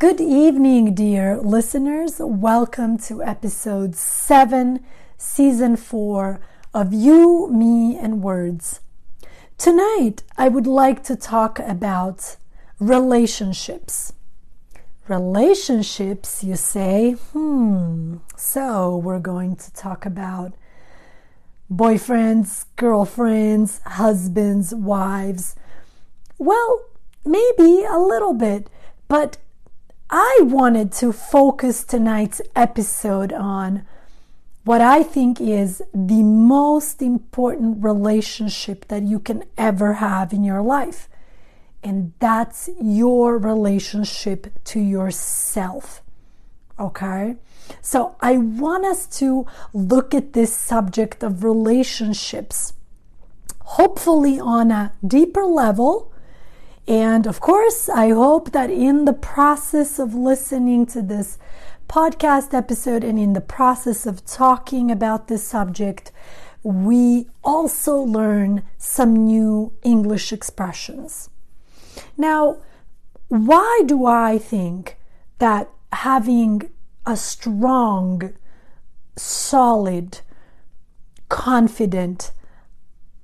Good evening, dear listeners. Welcome to episode 7, season 4 of You, Me, and Words. Tonight, I would like to talk about relationships. Relationships, you say? Hmm. So, we're going to talk about boyfriends, girlfriends, husbands, wives. Well, maybe a little bit, but I wanted to focus tonight's episode on what I think is the most important relationship that you can ever have in your life. And that's your relationship to yourself. Okay? So I want us to look at this subject of relationships, hopefully on a deeper level and of course, I hope that in the process of listening to this podcast episode and in the process of talking about this subject, we also learn some new English expressions. Now, why do I think that having a strong, solid, confident,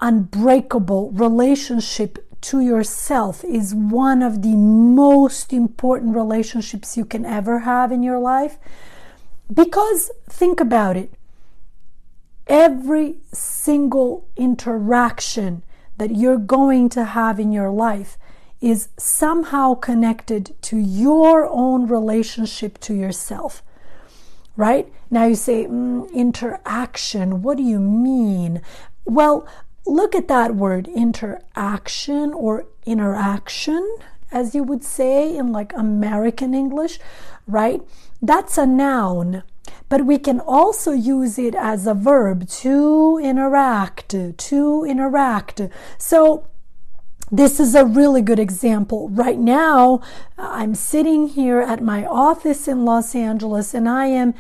unbreakable relationship to yourself is one of the most important relationships you can ever have in your life. Because think about it every single interaction that you're going to have in your life is somehow connected to your own relationship to yourself. Right? Now you say, mm, interaction, what do you mean? Well, look at that word interaction or interaction as you would say in like American English, right? That's a noun, but we can also use it as a verb to interact, to interact. So this is a really good example. Right now, I'm sitting here at my office in Los Angeles and I am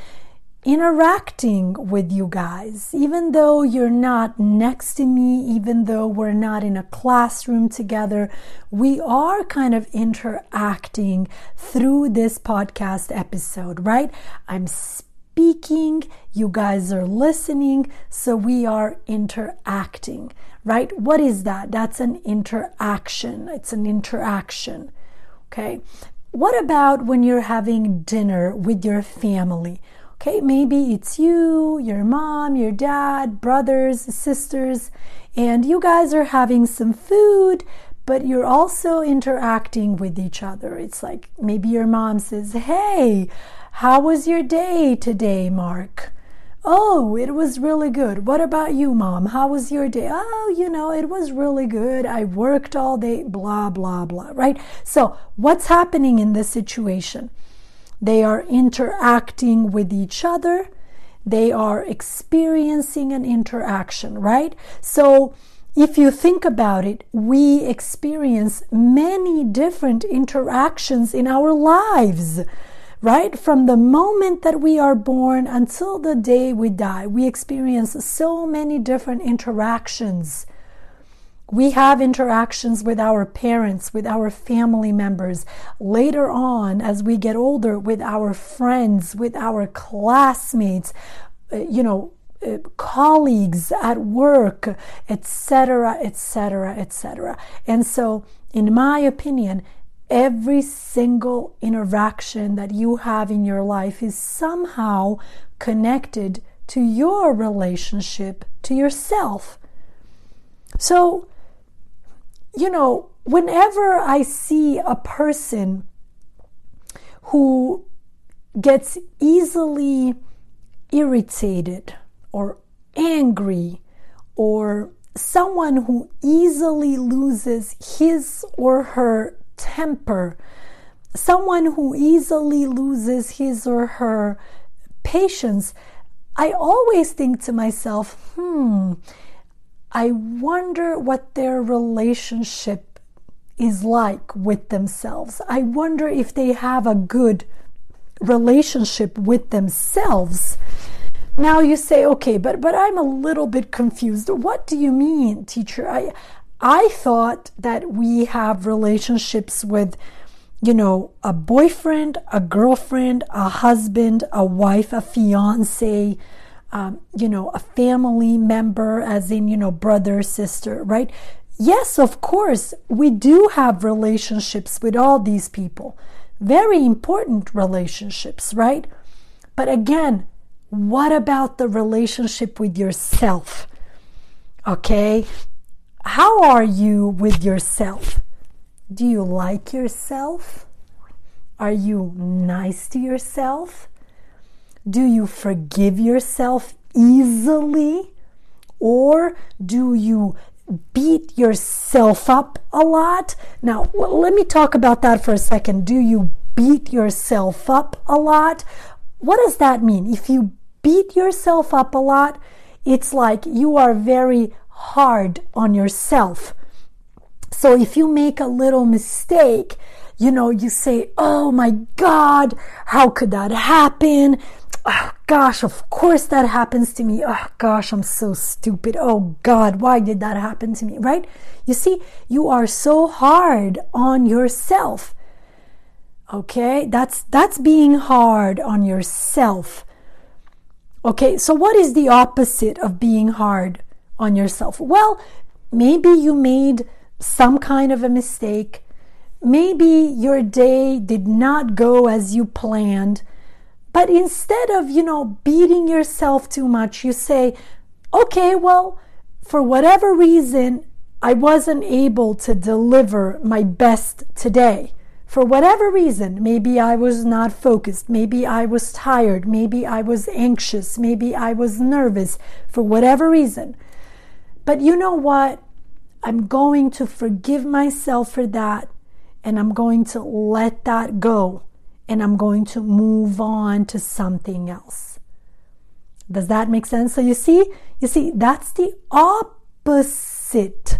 interacting with you guys, even though you're not next to me, even though we're not in a classroom together, we are kind of interacting through this podcast episode, right? I'm speaking, you guys are listening, so we are interacting, right? What is that? That's an interaction. It's an interaction, okay? What about when you're having dinner with your family? Okay, maybe it's you, your mom, your dad, brothers, sisters, and you guys are having some food, but you're also interacting with each other. It's like maybe your mom says, Hey, how was your day today, Mark? Oh, it was really good. What about you, mom? How was your day? Oh, you know, it was really good. I worked all day, blah, blah, blah, right? So, what's happening in this situation? They are interacting with each other. They are experiencing an interaction, right? So, if you think about it, we experience many different interactions in our lives, right? From the moment that we are born until the day we die, we experience so many different interactions we have interactions with our parents, with our family members. Later on, as we get older, with our friends, with our classmates, uh, you know, uh, colleagues at work, etc., etc., etc. And so, in my opinion, every single interaction that you have in your life is somehow connected to your relationship to yourself. So, you know, whenever I see a person who gets easily irritated or angry or someone who easily loses his or her temper, someone who easily loses his or her patience, I always think to myself, hmm, I wonder what their relationship is like with themselves. I wonder if they have a good relationship with themselves. Now you say, okay, but but I'm a little bit confused. What do you mean, teacher? I I thought that we have relationships with you know, a boyfriend, a girlfriend, a husband, a wife, a fiance, um, you know, a family member, as in, you know, brother, sister, right? Yes, of course, we do have relationships with all these people. Very important relationships, right? But again, what about the relationship with yourself? Okay? How are you with yourself? Do you like yourself? Are you nice to yourself? Do you forgive yourself easily? Or do you beat yourself up a lot? Now, let me talk about that for a second. Do you beat yourself up a lot? What does that mean? If you beat yourself up a lot, it's like you are very hard on yourself. So if you make a little mistake, you know, you say, Oh my God, how could that happen? Oh gosh, of course that happens to me. Oh gosh, I'm so stupid. Oh God, why did that happen to me? Right? You see, you are so hard on yourself. Okay? That's that's being hard on yourself. Okay, so what is the opposite of being hard on yourself? Well, maybe you made some kind of a mistake. Maybe your day did not go as you planned. But instead of, you know, beating yourself too much, you say, okay, well, for whatever reason, I wasn't able to deliver my best today. For whatever reason, maybe I was not focused, maybe I was tired, maybe I was anxious, maybe I was nervous, for whatever reason. But you know what? I'm going to forgive myself for that and I'm going to let that go and I'm going to move on to something else. Does that make sense? So you see, you see, that's the opposite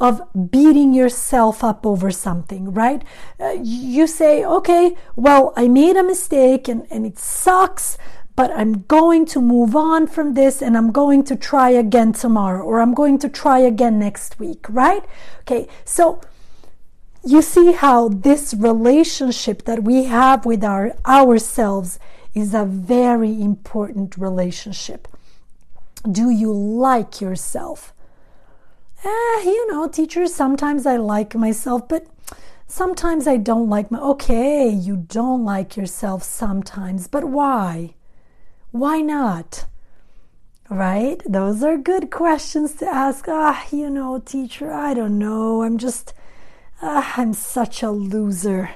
of beating yourself up over something, right? Uh, you say, okay, well, I made a mistake and, and it sucks, but I'm going to move on from this and I'm going to try again tomorrow or I'm going to try again next week, right? Okay, so you see how this relationship that we have with our ourselves is a very important relationship. Do you like yourself? Eh, you know, teachers, sometimes I like myself, but sometimes I don't like my. Okay, you don't like yourself sometimes, but why? Why not? Right? Those are good questions to ask. Ah, you know, teacher, I don't know. I'm just, ah, I'm such a loser.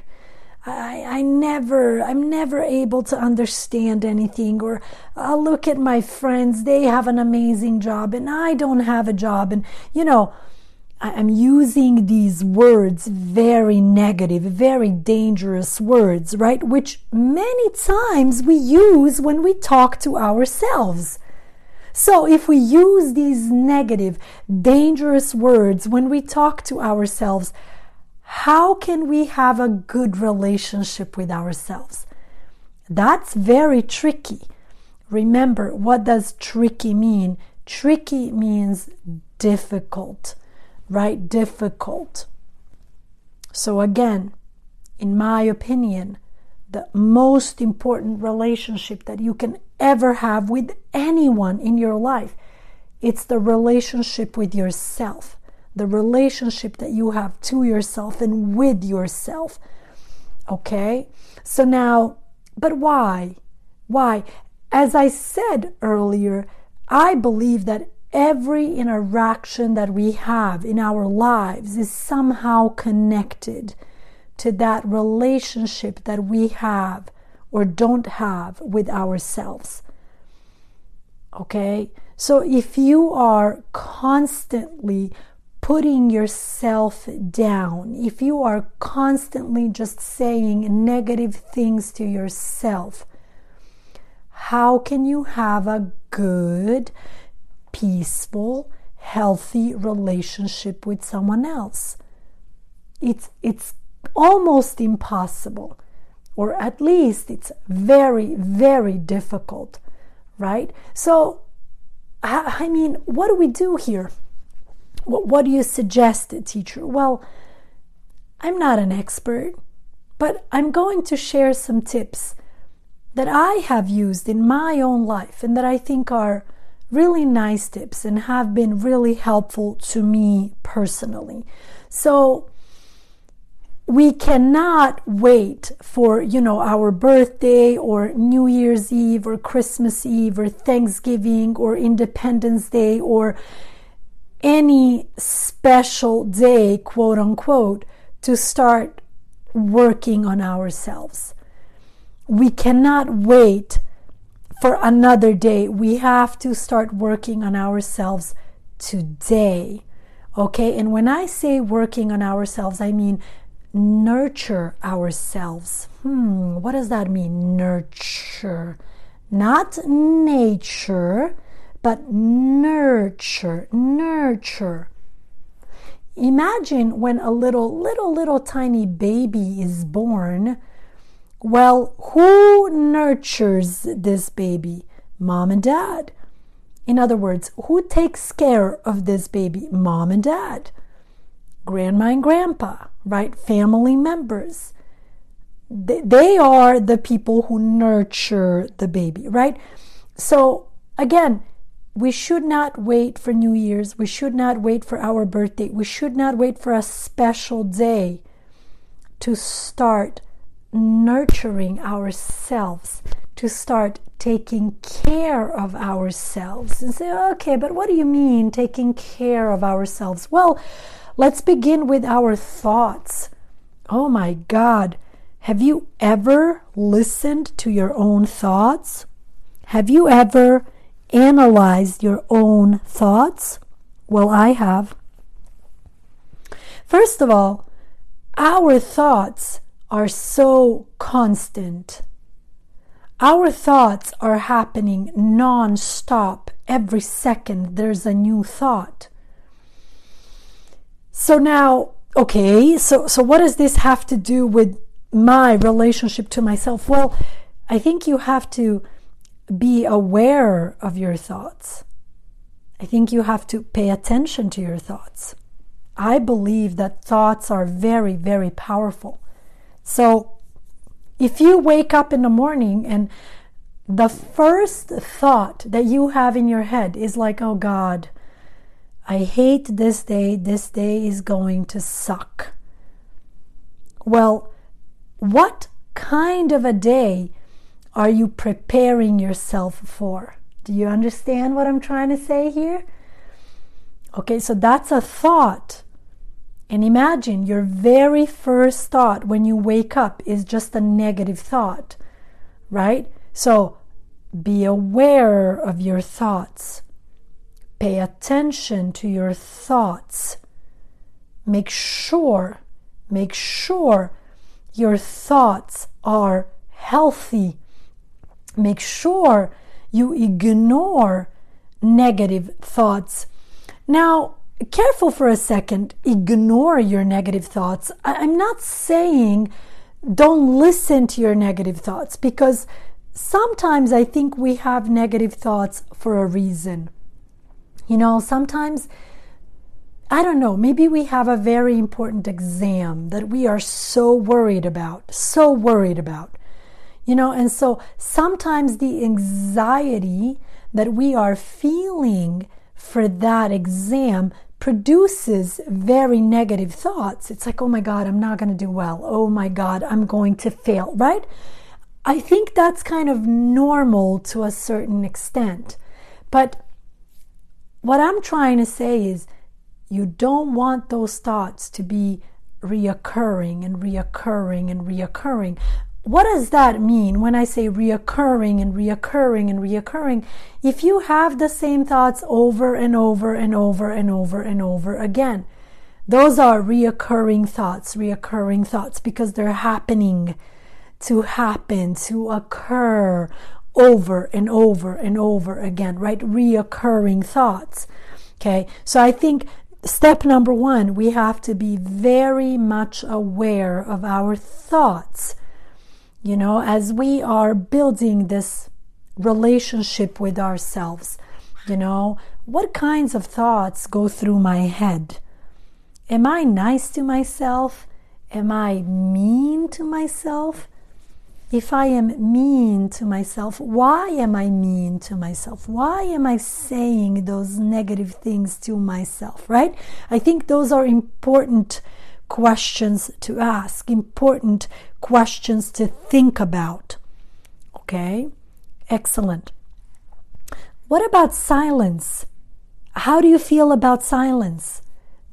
I, I never, I'm never able to understand anything. Or I'll look at my friends, they have an amazing job and I don't have a job. And, you know, I'm using these words, very negative, very dangerous words, right? Which many times we use when we talk to ourselves. So if we use these negative, dangerous words when we talk to ourselves, how can we have a good relationship with ourselves? That's very tricky. Remember, what does tricky mean? Tricky means difficult right? Difficult. So, again, in my opinion, the most important relationship that you can ever have with anyone in your life it's the relationship with yourself the relationship that you have to yourself and with yourself okay so now but why why as i said earlier i believe that every interaction that we have in our lives is somehow connected to that relationship that we have or don't have with ourselves. Okay? So if you are constantly putting yourself down, if you are constantly just saying negative things to yourself, how can you have a good, peaceful, healthy relationship with someone else? It's, it's almost impossible, or at least it's very, very difficult, right? So, I mean, what do we do here? What, what do you suggest, teacher? Well, I'm not an expert, but I'm going to share some tips that I have used in my own life and that I think are really nice tips and have been really helpful to me personally. So, we cannot wait for you know our birthday or new year's eve or christmas eve or thanksgiving or independence day or any special day, quote unquote, to start working on ourselves. We cannot wait for another day. We have to start working on ourselves today. Okay, and when I say working on ourselves, I mean nurture ourselves. Hmm, what does that mean? Nurture. Not nature, but nurture, nurture. Imagine when a little, little, little tiny baby is born. Well, who nurtures this baby? Mom and dad. In other words, who takes care of this baby? Mom and dad. Grandma and grandpa, right? Family members. They are the people who nurture the baby, right? So, again, we should not wait for New Year's. We should not wait for our birthday. We should not wait for a special day to start nurturing ourselves, to start taking care of ourselves. And say, okay, but what do you mean taking care of ourselves? Well, let's begin with our thoughts. Oh my God. Have you ever listened to your own thoughts? Have you ever analyzed your own thoughts? Well, I have. First of all, our thoughts are so constant. Our thoughts are happening non stop. Every second there's a new thought. So now, okay, so, so what does this have to do with my relationship to myself? Well, I think you have to be aware of your thoughts. I think you have to pay attention to your thoughts. I believe that thoughts are very, very powerful. So if you wake up in the morning and the first thought that you have in your head is like, oh God, I hate this day, this day is going to suck. Well, what kind of a day are you preparing yourself for? Do you understand what I'm trying to say here? Okay, so that's a thought. And imagine your very first thought when you wake up is just a negative thought, right? So be aware of your thoughts. Pay attention to your thoughts. Make sure, make sure your thoughts are healthy make sure you ignore negative thoughts. Now, careful for a second, ignore your negative thoughts. I'm not saying don't listen to your negative thoughts because sometimes I think we have negative thoughts for a reason. You know, sometimes, I don't know, maybe we have a very important exam that we are so worried about, so worried about. You know, and so sometimes the anxiety that we are feeling for that exam produces very negative thoughts. It's like, oh my God, I'm not going to do well. Oh my God, I'm going to fail, right? I think that's kind of normal to a certain extent. But what I'm trying to say is, you don't want those thoughts to be reoccurring and reoccurring and reoccurring what does that mean when I say reoccurring and reoccurring and reoccurring? If you have the same thoughts over and over and over and over and over again, those are reoccurring thoughts, reoccurring thoughts because they're happening to happen, to occur over and over and over again, right? Reoccurring thoughts. Okay, so I think step number one, we have to be very much aware of our thoughts you know, as we are building this relationship with ourselves, you know, what kinds of thoughts go through my head? Am I nice to myself? Am I mean to myself? If I am mean to myself, why am I mean to myself? Why am I saying those negative things to myself, right? I think those are important questions to ask, important questions to think about. Okay, excellent. What about silence? How do you feel about silence?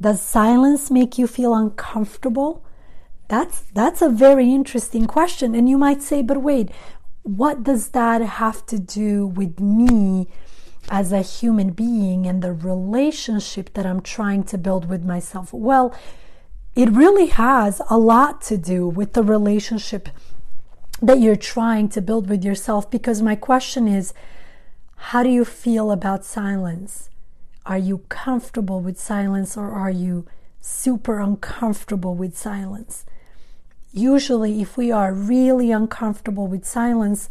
Does silence make you feel uncomfortable? That's that's a very interesting question and you might say but wait, what does that have to do with me as a human being and the relationship that I'm trying to build with myself? Well, it really has a lot to do with the relationship that you're trying to build with yourself. Because my question is, how do you feel about silence? Are you comfortable with silence or are you super uncomfortable with silence? Usually, if we are really uncomfortable with silence,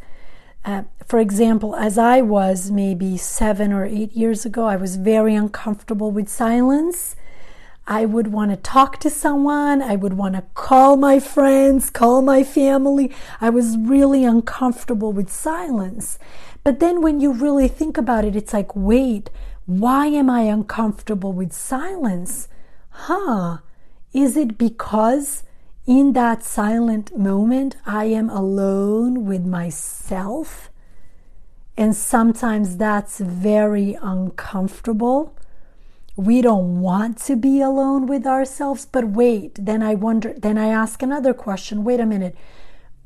uh, for example, as I was maybe seven or eight years ago, I was very uncomfortable with silence. I would want to talk to someone. I would want to call my friends, call my family. I was really uncomfortable with silence. But then when you really think about it, it's like, wait, why am I uncomfortable with silence? Huh? Is it because in that silent moment I am alone with myself? And sometimes that's very uncomfortable we don't want to be alone with ourselves but wait then i wonder then i ask another question. Wait a minute.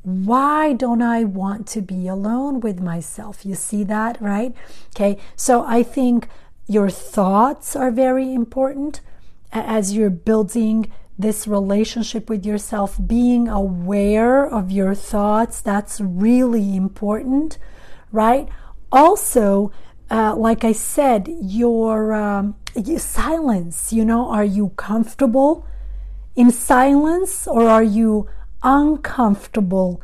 Why don't i want to be alone with myself? You see that right? Okay so i think your thoughts are very important as you're building this relationship with yourself. Being aware of your thoughts that's really important right? Also uh, like i said your um, silence, you know, are you comfortable in silence or are you uncomfortable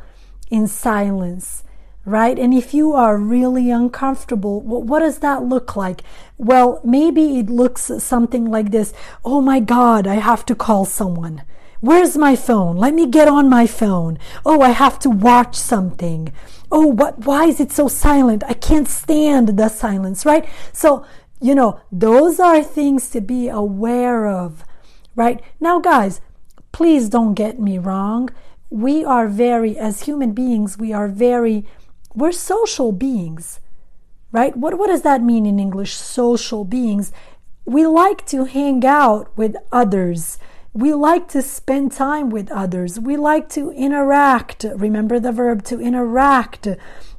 in silence? Right? And if you are really uncomfortable, what does that look like? Well, maybe it looks something like this Oh my God, I have to call someone. Where's my phone? Let me get on my phone. Oh, I have to watch something. Oh, what why is it so silent? I can't stand the silence, right? So you know, those are things to be aware of, right? Now, guys, please don't get me wrong. We are very, as human beings, we are very, we're social beings, right? What, what does that mean in English? Social beings. We like to hang out with others. We like to spend time with others. We like to interact. Remember the verb to interact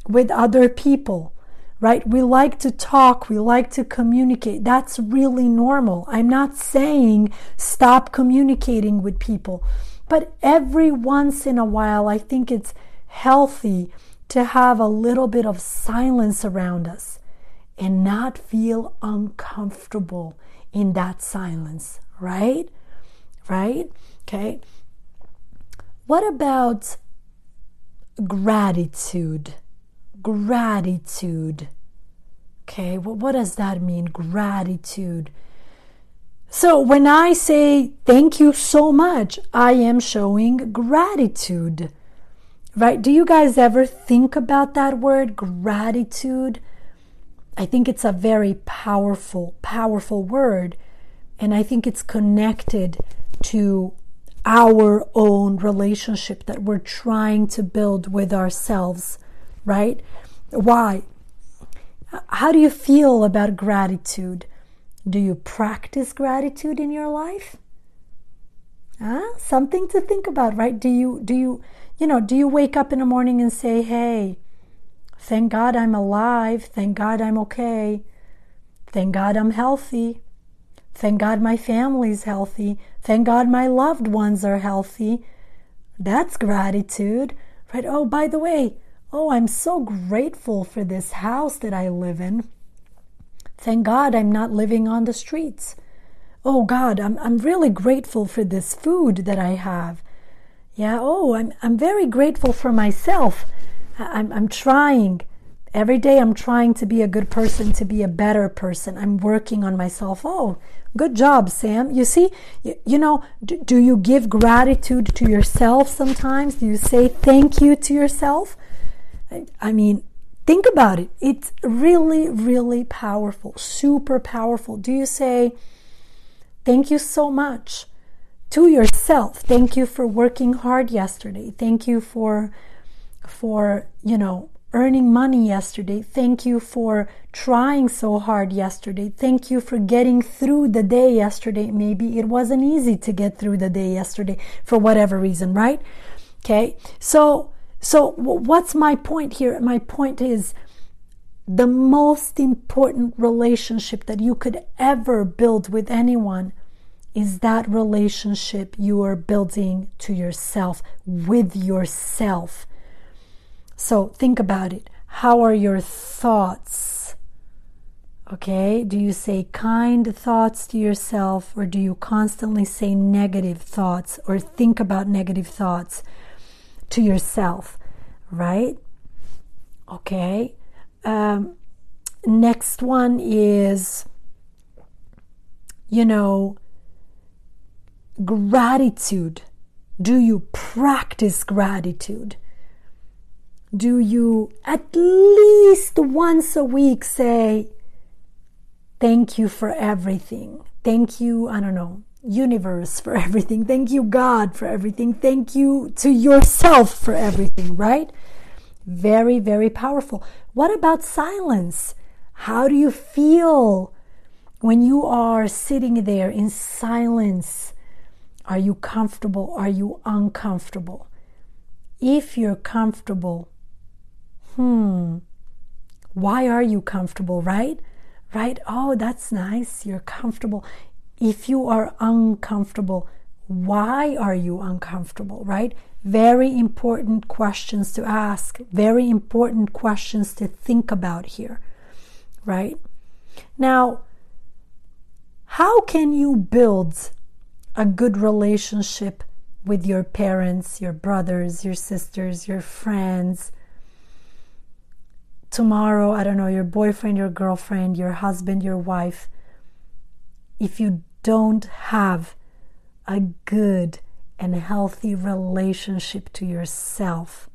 with other people right? We like to talk, we like to communicate. That's really normal. I'm not saying stop communicating with people, but every once in a while, I think it's healthy to have a little bit of silence around us and not feel uncomfortable in that silence, right? Right? Okay. What about gratitude? gratitude. Okay, well, what does that mean? Gratitude. So when I say thank you so much, I am showing gratitude. Right? Do you guys ever think about that word, gratitude? I think it's a very powerful, powerful word. And I think it's connected to our own relationship that we're trying to build with ourselves right? Why? How do you feel about gratitude? Do you practice gratitude in your life? Huh? Something to think about, right? Do you do you you know, do you wake up in the morning and say, hey, thank God I'm alive. Thank God I'm okay. Thank God I'm healthy. Thank God my family's healthy. Thank God my loved ones are healthy. That's gratitude, right? Oh, by the way, oh, I'm so grateful for this house that I live in. Thank God I'm not living on the streets. Oh God, I'm, I'm really grateful for this food that I have. Yeah, oh, I'm, I'm very grateful for myself. I'm, I'm trying. Every day I'm trying to be a good person, to be a better person. I'm working on myself. Oh, good job, Sam. You see, you, you know, do, do you give gratitude to yourself sometimes? Do you say thank you to yourself? I, I mean, think about it. It's really, really powerful, super powerful. Do you say, thank you so much to yourself? Thank you for working hard yesterday. Thank you for, for, you know, earning money yesterday. Thank you for trying so hard yesterday. Thank you for getting through the day yesterday. Maybe it wasn't easy to get through the day yesterday for whatever reason, right? Okay. So, so what's my point here? My point is the most important relationship that you could ever build with anyone is that relationship you are building to yourself, with yourself. So think about it. How are your thoughts? Okay, do you say kind thoughts to yourself or do you constantly say negative thoughts or think about negative thoughts to yourself? Right? Okay. Um, next one is, you know, gratitude. Do you practice gratitude? Do you at least once a week say, Thank you for everything? Thank you, I don't know, universe for everything. Thank you, God, for everything. Thank you to yourself for everything, right? Very, very powerful. What about silence? How do you feel when you are sitting there in silence? Are you comfortable? Are you uncomfortable? If you're comfortable, hmm, why are you comfortable, right? Right? Oh, that's nice. You're comfortable. If you are uncomfortable, why are you uncomfortable, right? Very important questions to ask, very important questions to think about here, right? Now, how can you build a good relationship with your parents, your brothers, your sisters, your friends? Tomorrow, I don't know, your boyfriend, your girlfriend, your husband, your wife, if you don't have a good and healthy relationship to yourself.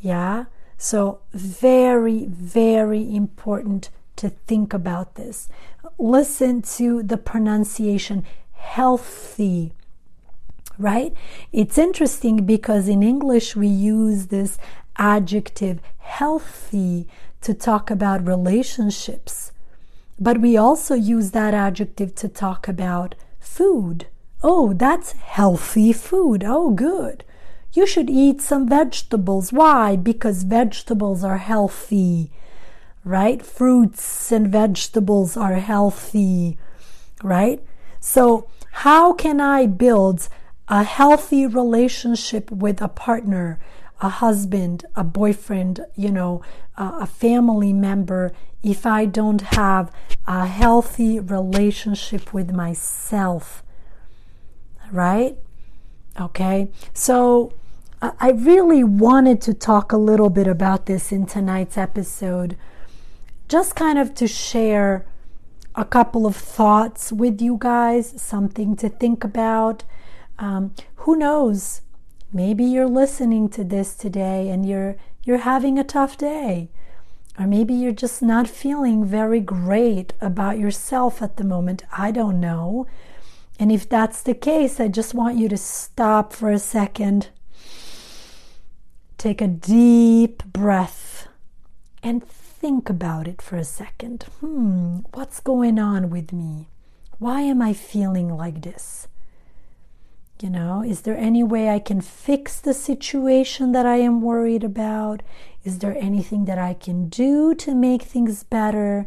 Yeah? So, very, very important to think about this. Listen to the pronunciation healthy, right? It's interesting because in English we use this adjective healthy to talk about relationships. But we also use that adjective to talk about food. Oh, that's healthy food. Oh, good. You should eat some vegetables. Why? Because vegetables are healthy, right? Fruits and vegetables are healthy, right? So, how can I build a healthy relationship with a partner? A husband, a boyfriend, you know, a family member, if I don't have a healthy relationship with myself, right? Okay, so I really wanted to talk a little bit about this in tonight's episode, just kind of to share a couple of thoughts with you guys, something to think about. Um, who knows? Maybe you're listening to this today and you're you're having a tough day. Or maybe you're just not feeling very great about yourself at the moment. I don't know. And if that's the case, I just want you to stop for a second. Take a deep breath and think about it for a second. Hmm, what's going on with me? Why am I feeling like this? You know, is there any way I can fix the situation that I am worried about? Is there anything that I can do to make things better?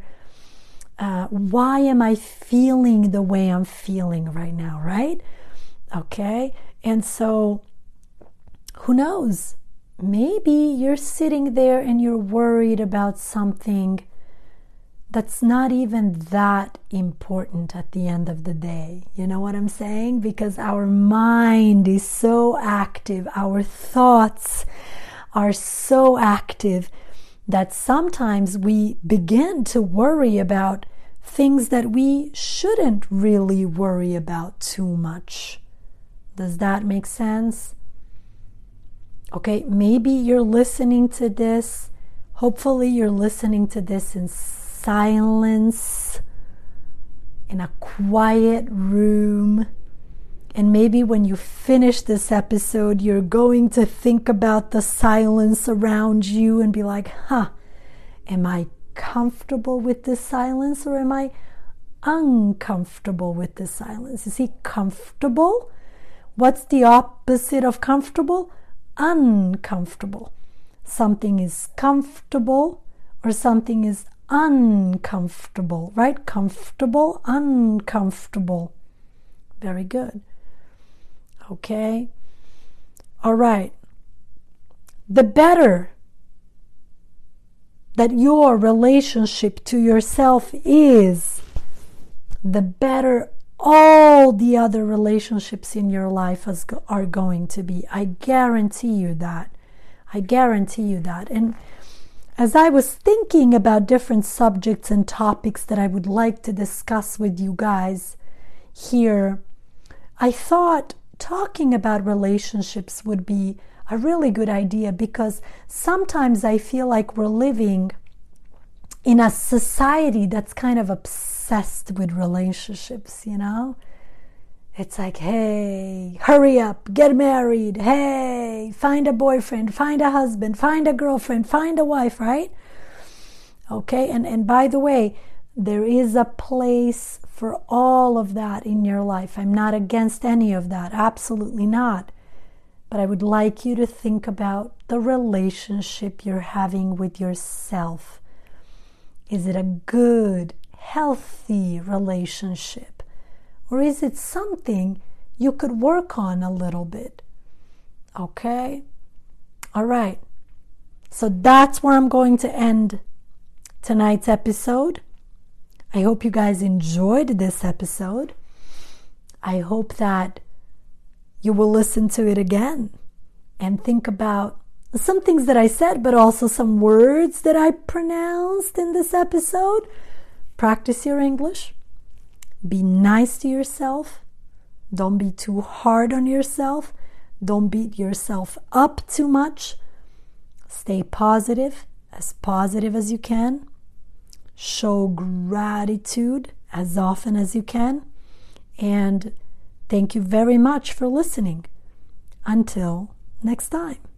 Uh, why am I feeling the way I'm feeling right now, right? Okay. And so, who knows? Maybe you're sitting there and you're worried about something that's not even that important at the end of the day. You know what I'm saying? Because our mind is so active, our thoughts are so active that sometimes we begin to worry about things that we shouldn't really worry about too much. Does that make sense? Okay, maybe you're listening to this. Hopefully, you're listening to this in silence, in a quiet room. And maybe when you finish this episode, you're going to think about the silence around you and be like, huh, am I comfortable with this silence or am I uncomfortable with this silence? Is he comfortable? What's the opposite of comfortable? Uncomfortable. Something is comfortable or something is uncomfortable, right? Comfortable, uncomfortable. Very good. Okay. All right. The better that your relationship to yourself is, the better all the other relationships in your life are going to be. I guarantee you that. I guarantee you that. And as I was thinking about different subjects and topics that I would like to discuss with you guys here, I thought talking about relationships would be a really good idea because sometimes I feel like we're living in a society that's kind of obsessed with relationships, you know? It's like, hey, hurry up, get married. Hey, find a boyfriend, find a husband, find a girlfriend, find a wife, right? Okay, and, and by the way, there is a place for all of that in your life. I'm not against any of that, absolutely not. But I would like you to think about the relationship you're having with yourself. Is it a good, healthy relationship? Or is it something you could work on a little bit? Okay? All right. So that's where I'm going to end tonight's episode. I hope you guys enjoyed this episode. I hope that you will listen to it again and think about some things that I said, but also some words that I pronounced in this episode. Practice your English. Be nice to yourself. Don't be too hard on yourself. Don't beat yourself up too much. Stay positive, as positive as you can. Show gratitude as often as you can. And thank you very much for listening. Until next time.